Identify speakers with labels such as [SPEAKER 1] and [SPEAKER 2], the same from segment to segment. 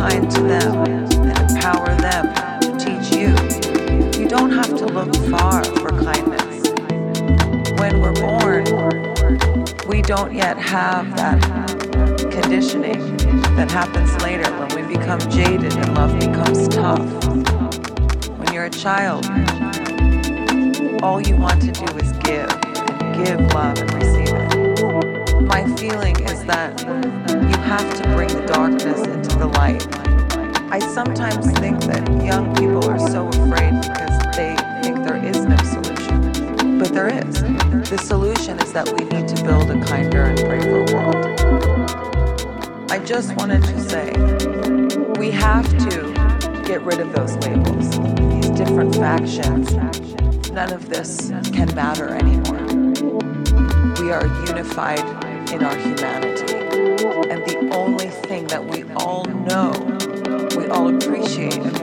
[SPEAKER 1] kind to them and empower them to teach you. You don't have to look far for kindness. When we're born, we don't yet have that conditioning that happens later when we become jaded and love becomes tough. When you're a child, all you want to do is give, and give love and receive it. My feeling is that you have to bring the darkness into the light. I sometimes think that young people are so afraid because they think there is no solution. But there is. The solution is that we need to build a kinder and braver world. I just wanted to say we have to get rid of those labels, these different factions. None of this can matter anymore. We are unified in our humanity. And the only thing that we all know,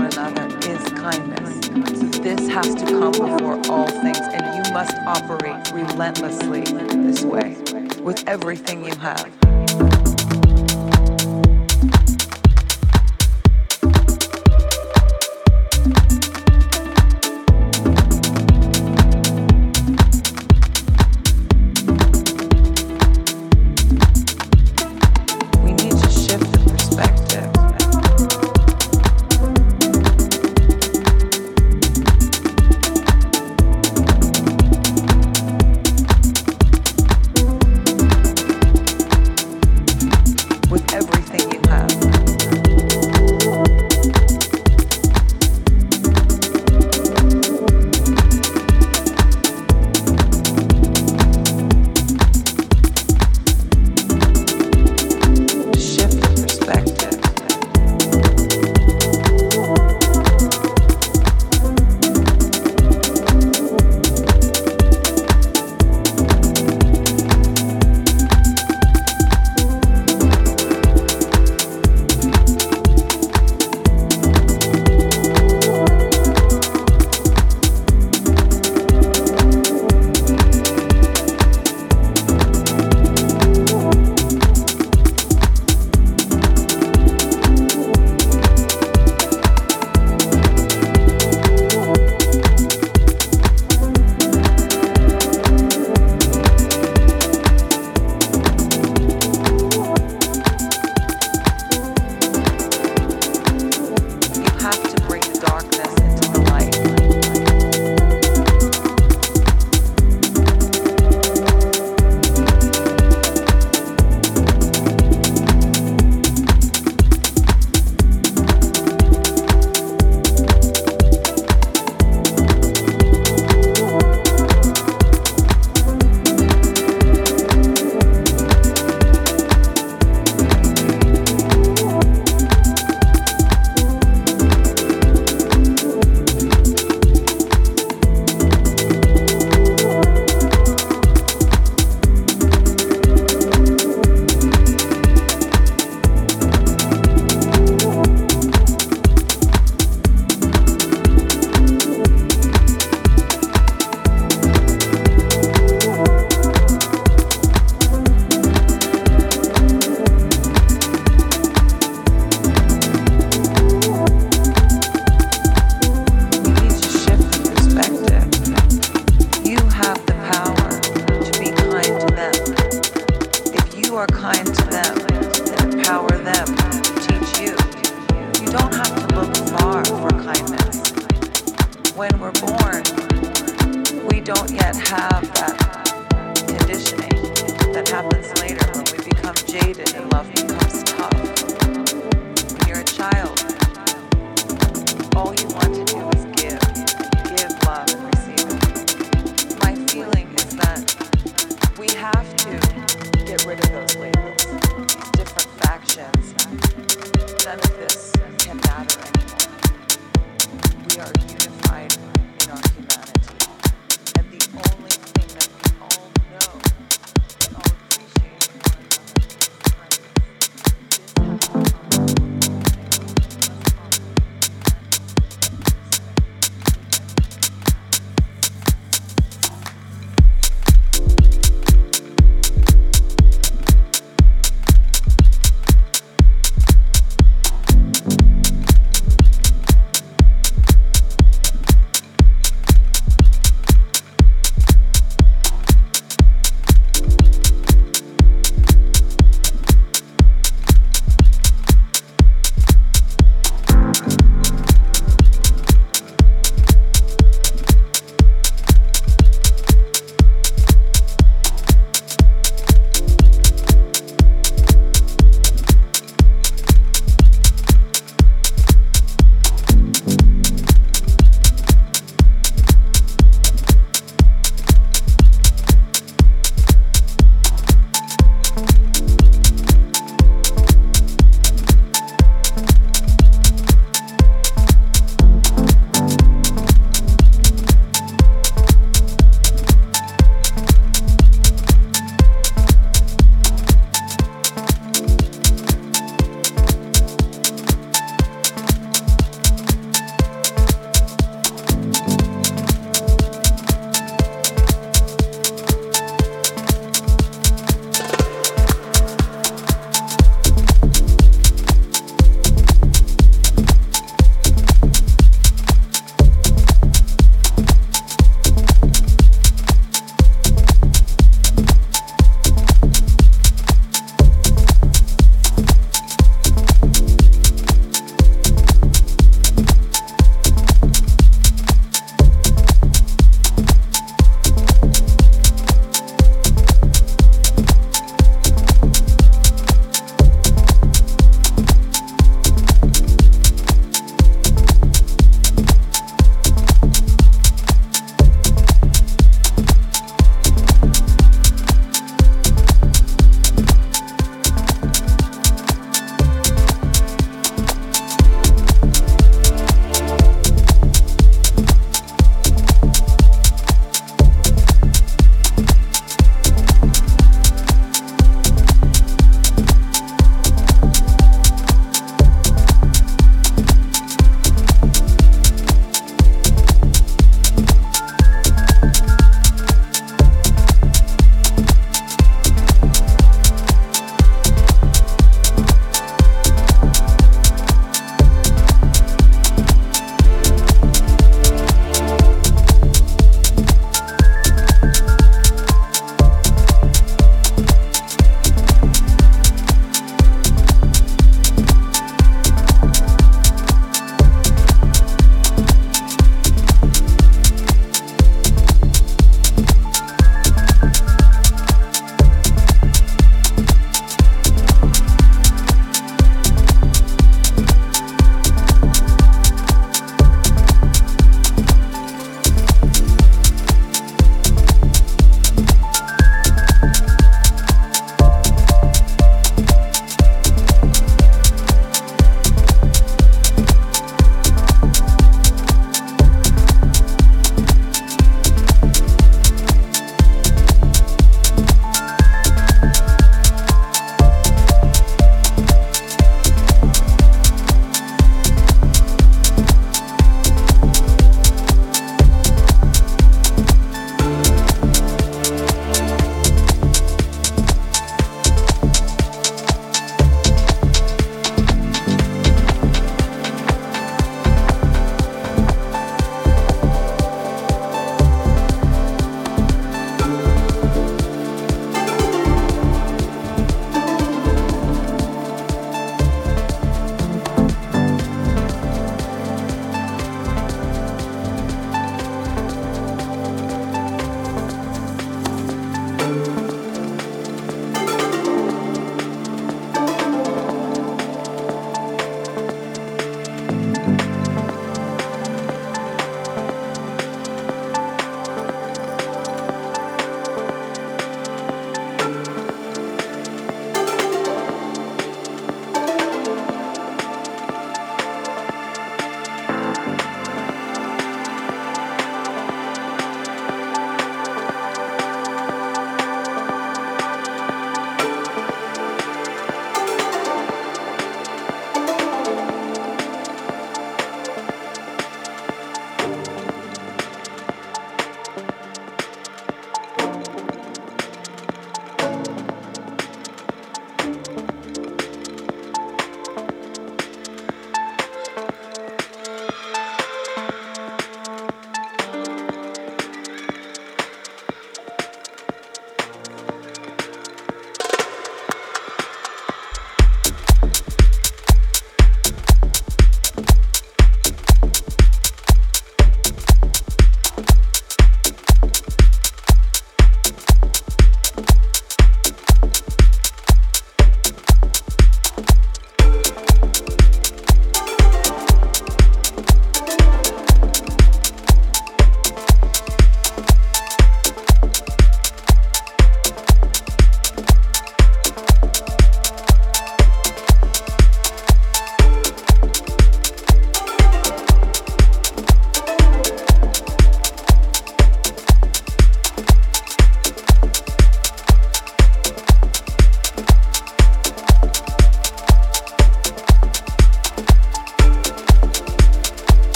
[SPEAKER 1] one another is kindness. This has to come before all things, and you must operate relentlessly this way with everything you have.